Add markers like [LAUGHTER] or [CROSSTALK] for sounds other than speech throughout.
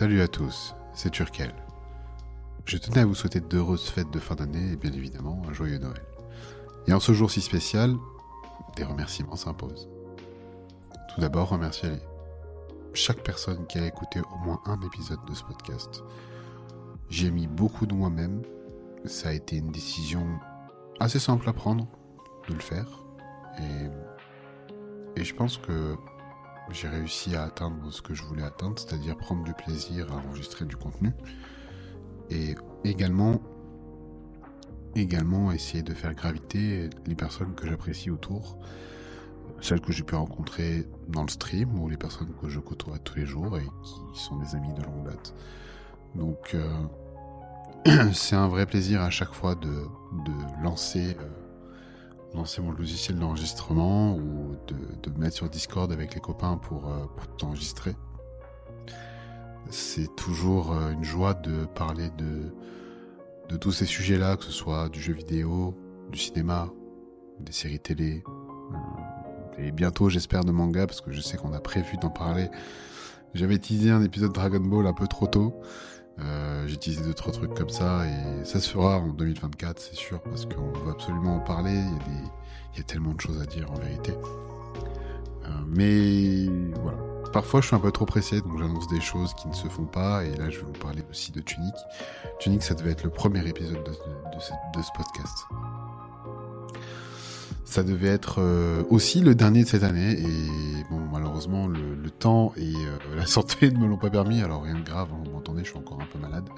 Salut à tous, c'est Turkel. Je tenais à vous souhaiter d'heureuses fêtes de fin d'année et bien évidemment un joyeux Noël. Et en ce jour si spécial, des remerciements s'imposent. Tout d'abord, remercier chaque personne qui a écouté au moins un épisode de ce podcast. J'ai mis beaucoup de moi-même. Ça a été une décision assez simple à prendre de le faire. Et, je pense que j'ai réussi à atteindre ce que je voulais atteindre, c'est-à-dire prendre du plaisir à enregistrer du contenu et également également essayer de faire graviter les personnes que j'apprécie autour, celles que j'ai pu rencontrer dans le stream ou les personnes que je côtoie tous les jours et qui sont des amis de longue date. Donc euh, [CLEARS THROAT] c'est un vrai plaisir à chaque fois de, de lancer euh, lancer mon logiciel d'enregistrement ou de, mettre sur Discord avec les copains pour, euh, t'enregistrer. C'est toujours euh, une joie de parler de, de tous ces sujets-là, que ce soit du jeu vidéo, du cinéma, des séries télé, et bientôt j'espère de manga, parce que je sais qu'on a prévu d'en parler. J'avais teasé un épisode Dragon Ball un peu trop tôt, euh, j'ai utilisé d'autres trucs comme ça et ça se fera en 2024, c'est sûr, parce qu'on veut absolument en parler. Il y, a tellement de choses à dire en vérité. Euh, mais voilà. Parfois, je suis un peu trop pressé, donc j'annonce des choses qui ne se font pas. Et là, je vais vous parler aussi de Tunic. Tunic, ça devait être le premier épisode de, ce, podcast. Ça devait être euh, aussi le dernier de cette année. Et bon, malheureusement, le, temps et la [LAUGHS] santé ne me l'ont pas permis. Alors, rien de grave. Hein je suis encore un peu malade.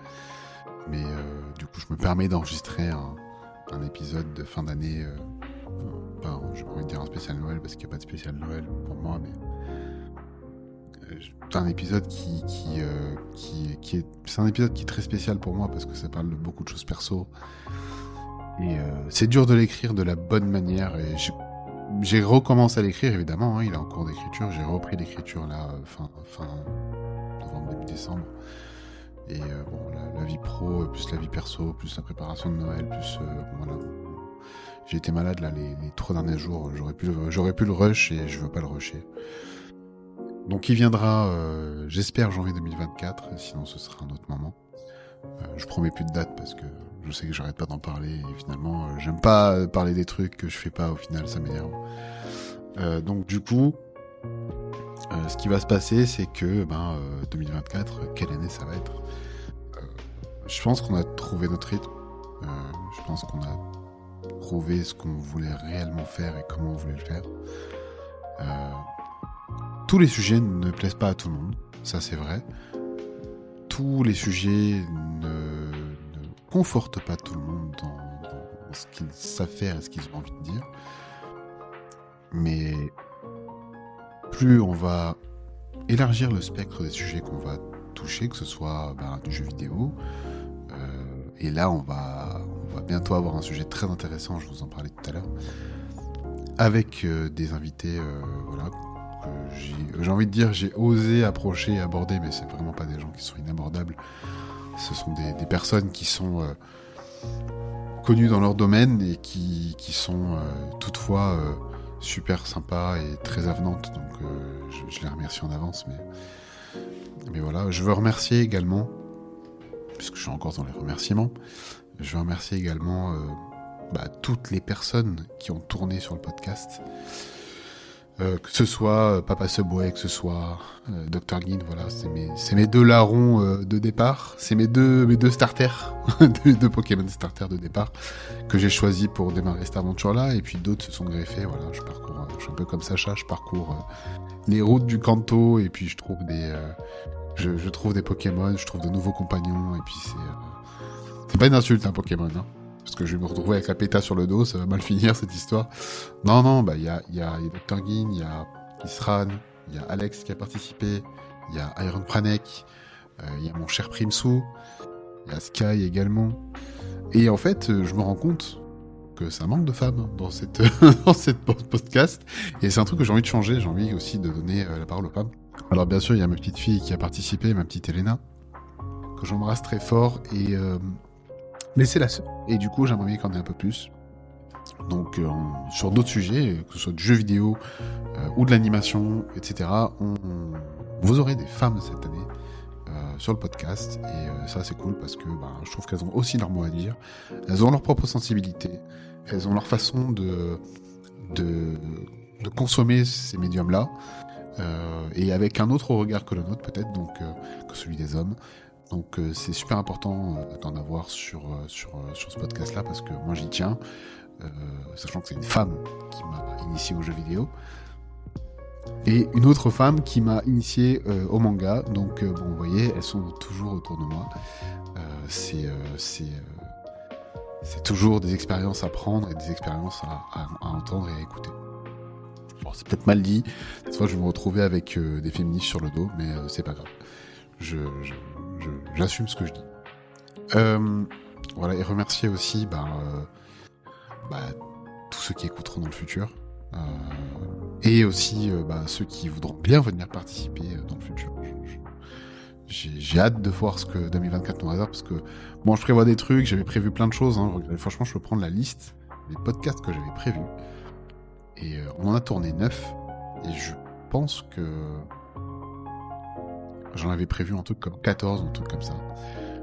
Mais euh, du coup, je me permets d'enregistrer un, épisode de fin d'année. Euh, enfin, je pourrais dire un spécial Noël parce qu'il n'y a pas de spécial Noël pour moi, mais euh, un épisode qui qui, qui, est c'est un épisode qui est très spécial pour moi parce que ça parle de beaucoup de choses perso et c'est dur de l'écrire de la bonne manière j'ai recommencé à l'écrire évidemment hein, il est en cours d'écriture j'ai repris l'écriture là fin fin novembre début décembre et euh, bon, la, vie pro, plus la vie perso, plus la préparation de Noël, plus euh, voilà. J'ai été malade là les, trois derniers jours. J'aurais pu, j'aurais pu le rush et je veux pas le rusher. Donc il viendra, euh, j'espère janvier 2024. Sinon ce sera un autre moment. je promets plus de date parce que je sais que j'arrête pas d'en parler et finalement j'aime pas parler des trucs que je fais pas. Au final ça m'énerve. donc du coup, euh, ce qui va se passer, c'est que ben, 2024, euh, quelle année ça va être? Euh, Je pense qu'on a trouvé notre rythme. je pense qu'on a trouvé ce qu'on voulait réellement faire et comment on voulait le faire. tous les sujets ne plaisent pas à tout le monde, ça c'est vrai. Tous les sujets ne, confortent pas tout le monde dans, dans ce qu'ils savent faire et ce qu'ils ont envie de dire. Mais plus on va élargir le spectre des sujets qu'on va toucher, que ce soit bah, du jeu vidéo. Euh, et là, on va, bientôt avoir un sujet très intéressant, je vous en parlais tout à l'heure, avec euh, des invités, euh, voilà, j'ai envie de dire, j'ai osé approcher et aborder, mais c'est vraiment pas des gens qui sont inabordables. Ce sont des, personnes qui sont connues dans leur domaine et qui sont toutefois super sympa et très avenante, donc euh, je, les remercie en avance. Mais, mais voilà, je veux remercier également, puisque je suis encore dans les remerciements, je veux remercier également euh, bah, toutes les personnes qui ont tourné sur le podcast. Euh, que ce soit Papa Subway, que ce soit Dr. Gin, voilà, c'est mes, deux larrons de départ, c'est mes deux, mes starters, [LAUGHS] deux, Pokémon starters de départ que j'ai choisi pour démarrer cette aventure-là, et puis d'autres se sont greffés, voilà, je parcours, je suis un peu comme Sacha, je parcours les routes du Kanto, et puis je trouve des, trouve des Pokémon, je trouve de nouveaux compagnons, et puis c'est, c'est pas une insulte un Pokémon, hein parce que je vais me retrouver avec la péta sur le dos, ça va mal finir cette histoire. Non, non, bah il y a, y, a, Dr. Il y a Isran, il y a Alex qui a participé, il y a Iron Pranek, euh, il y a mon cher Primsou, il y a Sky également. Et en fait, euh, je me rends compte que ça manque de femmes dans cette, [LAUGHS] dans cette podcast. Et c'est un truc que j'ai envie de changer, j'ai envie aussi de donner euh, la parole aux femmes. Alors bien sûr, il y a ma petite fille qui a participé, ma petite Elena que j'embrasse très fort. Et, mais c'est la seule. Et du coup, j'aimerais bien qu'on ait un peu plus. Donc, sur d'autres sujets, que ce soit du jeu vidéo ou de l'animation, etc., vous aurez des femmes cette année sur le podcast. Et ça, c'est cool parce que bah, je trouve qu'elles ont aussi leur mot à dire. Elles ont leur propre sensibilité. Elles ont leur façon de, de, consommer ces médiums-là. Euh, et avec un autre regard que le nôtre peut-être, donc euh, que celui des hommes. Donc euh, c'est super important d'en avoir sur, sur, sur ce podcast-là parce que moi j'y tiens, sachant que c'est une femme qui m'a initié aux jeux vidéo et une autre femme qui m'a initié au manga. Donc bon, vous voyez, elles sont toujours autour de moi. c'est toujours des expériences à prendre et des expériences à, entendre et à écouter. Bon, c'est peut-être mal dit. Cette fois, je vais me retrouver avec euh, des féministes sur le dos, mais euh, c'est pas grave. Je, j'assume ce que je dis. Euh, voilà, et remercier aussi bah, bah, tous ceux qui écouteront dans le futur. et aussi bah, ceux qui voudront bien venir participer dans le futur. J'ai hâte de voir ce que 2024 nous réserve parce que bon, je prévois des trucs, j'avais prévu plein de choses. Hein. franchement, je peux prendre la liste des podcasts que j'avais prévus. Et euh, on en a tourné 9. Et je pense que j'en avais prévu un truc comme 14, un truc comme ça.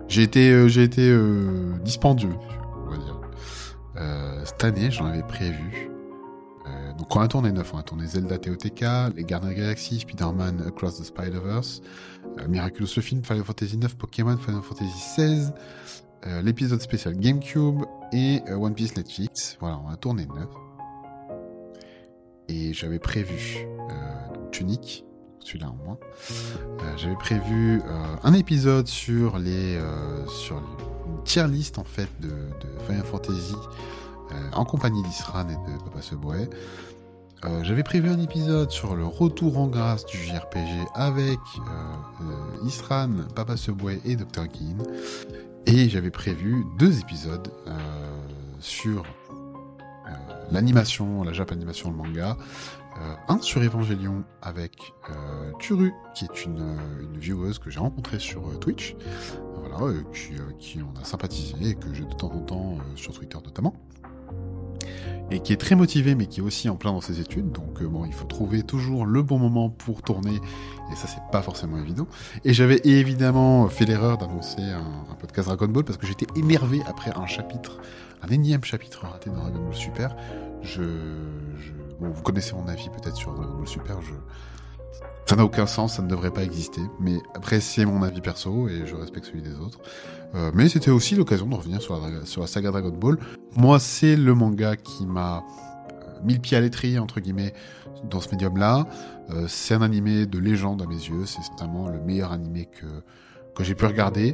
J'ai été, euh, j'ai été euh, dispendieux, on va dire. cette année, j'en avais prévu. donc on a tourné 9. On a tourné Zelda TOTK, Les Gardiens de Spider-Man Across the Spider-Verse, Miraculous le film, Final Fantasy 9, Pokémon, Final Fantasy 16, l'épisode spécial GameCube et One Piece Netflix. Voilà, on a tourné 9 et j'avais prévu euh, Tunic, celui-là en moins. Euh, j'avais prévu euh, un épisode sur les euh, sur une tier list en fait de, de Final Fantasy en compagnie d'Isran et de Papa Seboué. j'avais prévu un épisode sur le retour en grâce du JRPG avec Isran, Papa Seboué et Dr. Keane. Et j'avais prévu deux épisodes sur l'animation, la Jap animation, le manga. Euh, un sur Evangelion avec euh, Turu, qui est une, euh, une vieweuse que j'ai rencontrée sur Twitch, voilà, qui, qui, a sympathisé et que j'ai de temps en temps sur Twitter notamment. Et qui est très motivé, mais qui est aussi en plein dans ses études. Donc bon, il faut trouver toujours le bon moment pour tourner, et ça c'est pas forcément évident. Et j'avais évidemment fait l'erreur d'annoncer un, podcast Dragon Ball parce que j'étais émervé après un chapitre un énième chapitre raté dans Dragon Ball Super. Je, Bon, vous connaissez mon avis peut-être sur Dragon Ball Super. Je... Ça n'a aucun sens, ça ne devrait pas exister. Mais après, c'est mon avis perso et je respecte celui des autres. Euh, mais c'était aussi l'occasion de revenir sur la, saga Dragon Ball. Moi, c'est le manga qui m'a euh, mis le pied à l'étrier, entre guillemets, dans ce médium-là. Euh, c'est un animé de légende à mes yeux. C'est certainement le meilleur animé que, que j'ai pu regarder.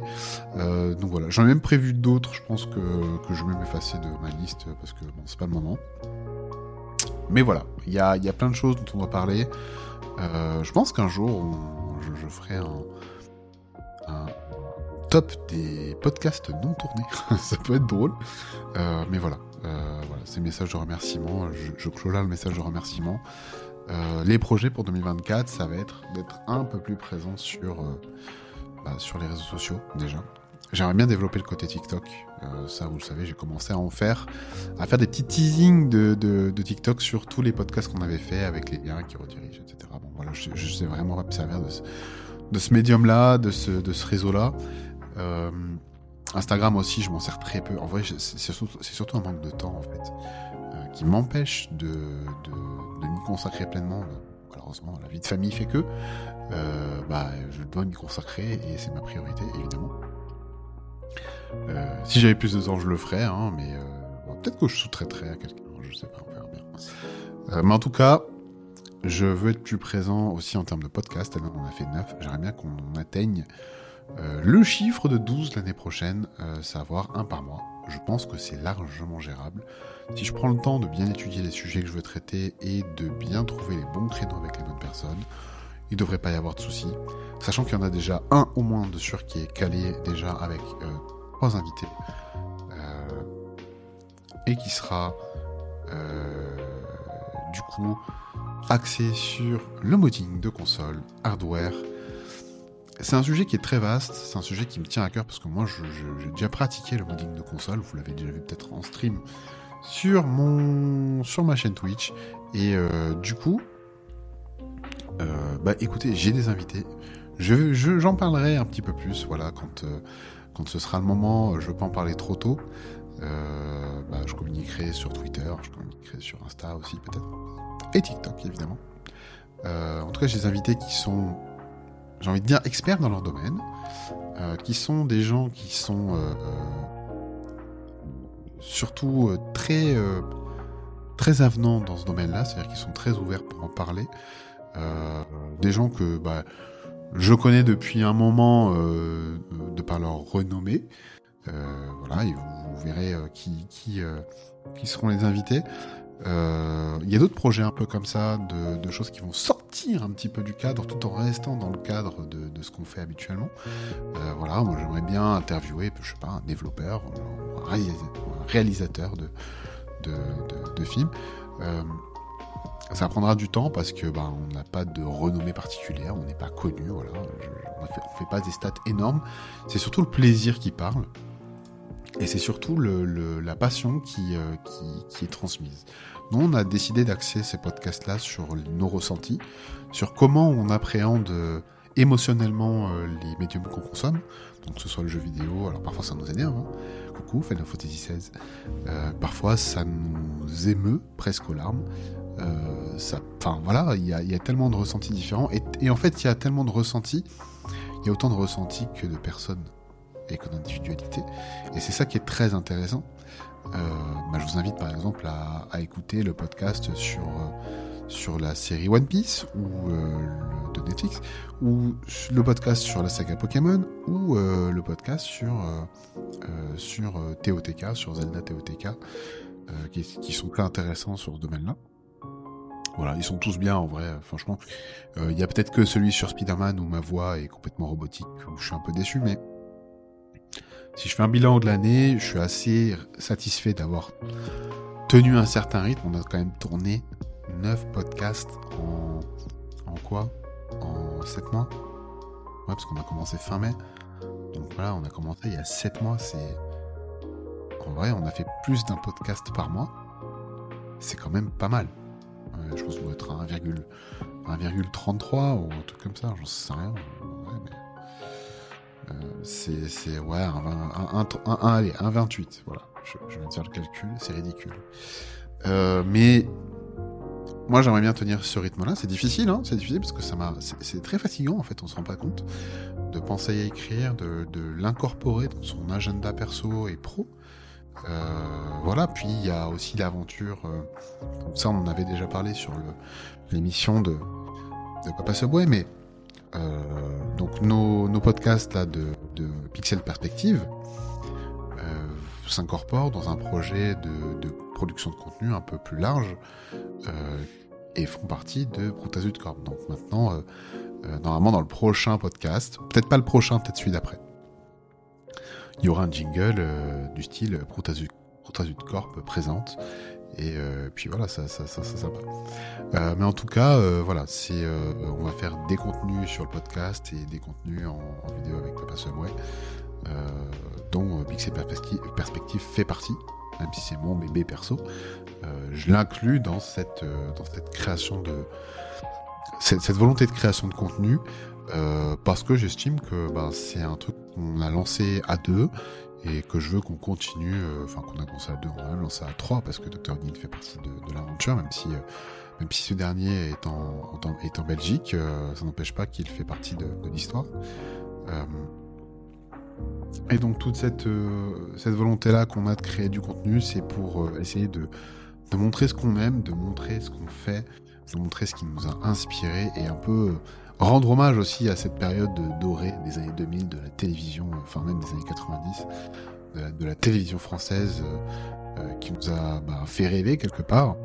Donc voilà, j'en ai même prévu d'autres, je pense que, que je vais même effacer de ma liste parce que bon, c'est pas le moment. Mais voilà, il y a, y a, plein de choses dont on va parler. Euh, je pense qu'un jour, je, ferai un, top des podcasts non tournés. [LAUGHS] Ça peut être drôle. Euh, mais voilà, euh, voilà ces messages de remerciement. Je, clôt là le message de remerciement. Les projets pour 2024, ça va être d'être un peu plus présent sur bah, sur les réseaux sociaux déjà. J'aimerais bien développer le côté TikTok. Euh, ça, vous le savez, j'ai commencé à en faire, à faire des petits teasings de, TikTok sur tous les podcasts qu'on avait fait avec les liens qui redirigent, etc. Bon, voilà, je, sais vraiment pas servir de ce, médium-là, de ce, réseau-là. Euh, Instagram aussi, je m'en sers très peu. En vrai, c'est surtout, un manque de temps, en fait, euh, qui m'empêche de, m'y consacrer pleinement. Malheureusement, la vie de famille fait que. Bah, je dois m'y consacrer et c'est ma priorité, évidemment. Euh, si j'avais plus de temps, je le ferais, hein, mais euh, peut-être que je sous-traiterais à quelqu'un, je sais pas, on verra bien. mais en tout cas, je veux être plus présent aussi en termes de podcast. on a fait 9. J'aimerais bien qu'on atteigne le chiffre de 12 l'année prochaine, savoir un par mois. Je pense que c'est largement gérable. Si je prends le temps de bien étudier les sujets que je veux traiter et de bien trouver les bons créneaux avec les bonnes personnes, il ne devrait pas y avoir de soucis. Sachant qu'il y en a déjà un au moins de sûr qui est calé déjà avec euh, trois invités. Euh, et qui sera euh, du coup axé sur le modding de console, hardware c'est un sujet qui est très vaste, c'est un sujet qui me tient à cœur parce que moi j'ai déjà pratiqué le modding de console, vous l'avez déjà vu peut-être en stream sur, mon, sur ma chaîne Twitch. Et euh, du coup, bah écoutez, j'ai des invités. Je, j'en parlerai un petit peu plus, voilà, quand, quand ce sera le moment. Je veux pas en parler trop tôt. Bah, je communiquerai sur Twitter, je communiquerai sur Insta aussi peut-être. Et TikTok évidemment. en tout cas, j'ai des invités qui sont j'ai envie de dire, experts dans leur domaine, euh, qui sont des gens qui sont euh, euh, surtout très, très avenants dans ce domaine-là, c'est-à-dire qu'ils sont très ouverts pour en parler. des gens que bah, je connais depuis un moment de par leur renommée. voilà, et vous, verrez qui, qui, seront les invités. Euh, il y a d'autres projets un peu comme ça, de, choses qui vont sortir un petit peu du cadre tout en restant dans le cadre de, ce qu'on fait habituellement. Euh, voilà, moi j'aimerais bien interviewer, je sais un développeur, un réalisateur de, de, films. Euh, ça prendra du temps parce que bah, on n'a pas de renommée particulière, on n'est pas connu, voilà. on ne fait, pas des stats énormes. C'est surtout le plaisir qui parle. Et c'est surtout la passion qui, qui, est transmise. Nous, on a décidé d'axer ces podcasts-là sur nos ressentis, sur comment on appréhende euh, émotionnellement euh, les médiums qu'on consomme, donc que ce soit le jeu vidéo, alors parfois ça nous énerve, hein. coucou Final Fantasy XVI, euh, parfois ça nous émeut presque aux larmes, enfin voilà, il y a, tellement de ressentis différents, et, en fait il y a tellement de ressentis, il y a autant de ressentis que de personnes et que d'individualité, et c'est ça qui est très intéressant, euh, bah, je vous invite par exemple à, écouter le podcast sur, euh, sur la série One Piece ou euh, de Netflix, ou le podcast sur la saga Pokémon, ou le podcast sur, sur TOTK, sur Zelda TOTK, qui, sont très intéressants sur ce domaine-là. Voilà, ils sont tous bien en vrai, franchement. Il y a peut-être que celui sur Spider-Man où ma voix est complètement robotique, où je suis un peu déçu, mais si je fais un bilan de l'année, je suis assez satisfait d'avoir tenu un certain rythme. On a quand même tourné 9 podcasts en, en quoi? En 7 mois? Ouais, parce qu'on a commencé fin mai. Donc voilà, on a commencé il y a 7 mois. C'est. En vrai, on a fait plus d'un podcast par mois. C'est quand même pas mal. je pense qu'on doit être à 1,33 ou un truc comme ça, j'en sais rien. Euh, c'est ouais, un, un, allez, un 28, voilà. Je, je, viens de faire le calcul, c'est ridicule. Euh, mais moi, j'aimerais bien tenir ce rythme-là. C'est difficile, hein c'est difficile parce que ça m'a, c'est très fatigant en fait. On se rend pas compte de penser à écrire, de, de l'incorporer dans son agenda perso et pro. Euh, voilà. Puis il y a aussi l'aventure. Euh, ça, on en avait déjà parlé sur l'émission de de Papa Subway, mais euh, donc nos, podcasts là de, Pixel Perspective euh, s'incorporent dans un projet de, production de contenu un peu plus large euh, et font partie de Proutazut Corp. Donc maintenant, normalement dans le prochain podcast, peut-être pas le prochain, peut-être celui d'après, il y aura un jingle du style Proutazut, Corp présente et euh, puis voilà, ça, ça, ça, ça, euh, mais en tout cas, euh, voilà, on va faire des contenus sur le podcast et des contenus en, vidéo avec Papa Subway, dont Pixel Perspective, Perspective fait partie, même si c'est mon bébé perso. je l'inclus dans cette, création de, cette, volonté de création de contenu. parce que j'estime que bah, c'est un truc qu'on a lancé à deux et que je veux qu'on continue, euh, enfin qu'on a commencé à deux, on a lancé à trois parce que Dr. Guild fait partie de, l'aventure, même si, euh, même si ce dernier est en, Belgique, euh, ça n'empêche pas qu'il fait partie de, l'histoire. Et donc toute cette, cette volonté-là qu'on a de créer du contenu, c'est pour essayer de, montrer ce qu'on aime, de montrer ce qu'on fait, de montrer ce qui nous a inspiré et un peu rendre hommage aussi à cette période dorée des années 2000 de la télévision, enfin même des années 90, de la, télévision française euh, euh, qui nous a bah, fait rêver quelque part,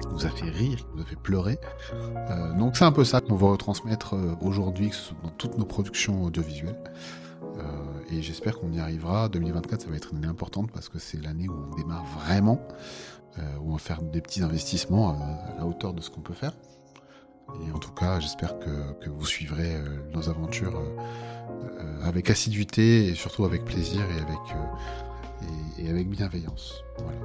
qui nous a fait rire, qui nous a fait pleurer. Euh, donc c'est un peu ça qu'on va retransmettre aujourd'hui dans toutes nos productions audiovisuelles. Et j'espère qu'on y arrivera. 2024, ça va être une année importante parce que c'est l'année où on démarre vraiment, où on va faire des petits investissements à la hauteur de ce qu'on peut faire. Et en tout cas, j'espère que, vous suivrez nos aventures avec assiduité et surtout avec plaisir et avec, et, avec bienveillance. Voilà.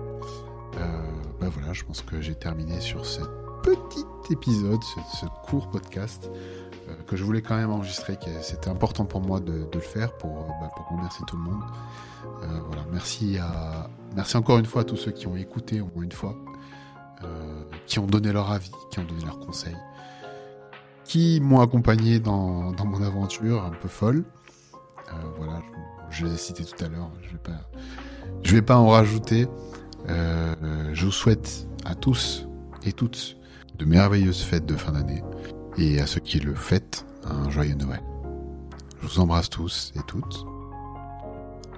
ben voilà, je pense que j'ai terminé sur ce petit épisode, ce, court podcast que je voulais quand même enregistrer. C'était important pour moi de, le faire pour, bah, pour remercier tout le monde. voilà, merci, à, merci encore une fois à tous ceux qui ont écouté au moins une fois. Euh, qui ont donné leur avis, qui ont donné leurs conseils, qui m'ont accompagné dans, mon aventure un peu folle. Euh, voilà, je, les ai cités tout à l'heure, je vais vais pas en rajouter. Euh, je vous souhaite à tous et toutes de merveilleuses fêtes de fin d'année et à ceux qui le fêtent, un joyeux Noël. Je vous embrasse tous et toutes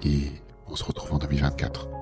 et on se retrouve en 2024.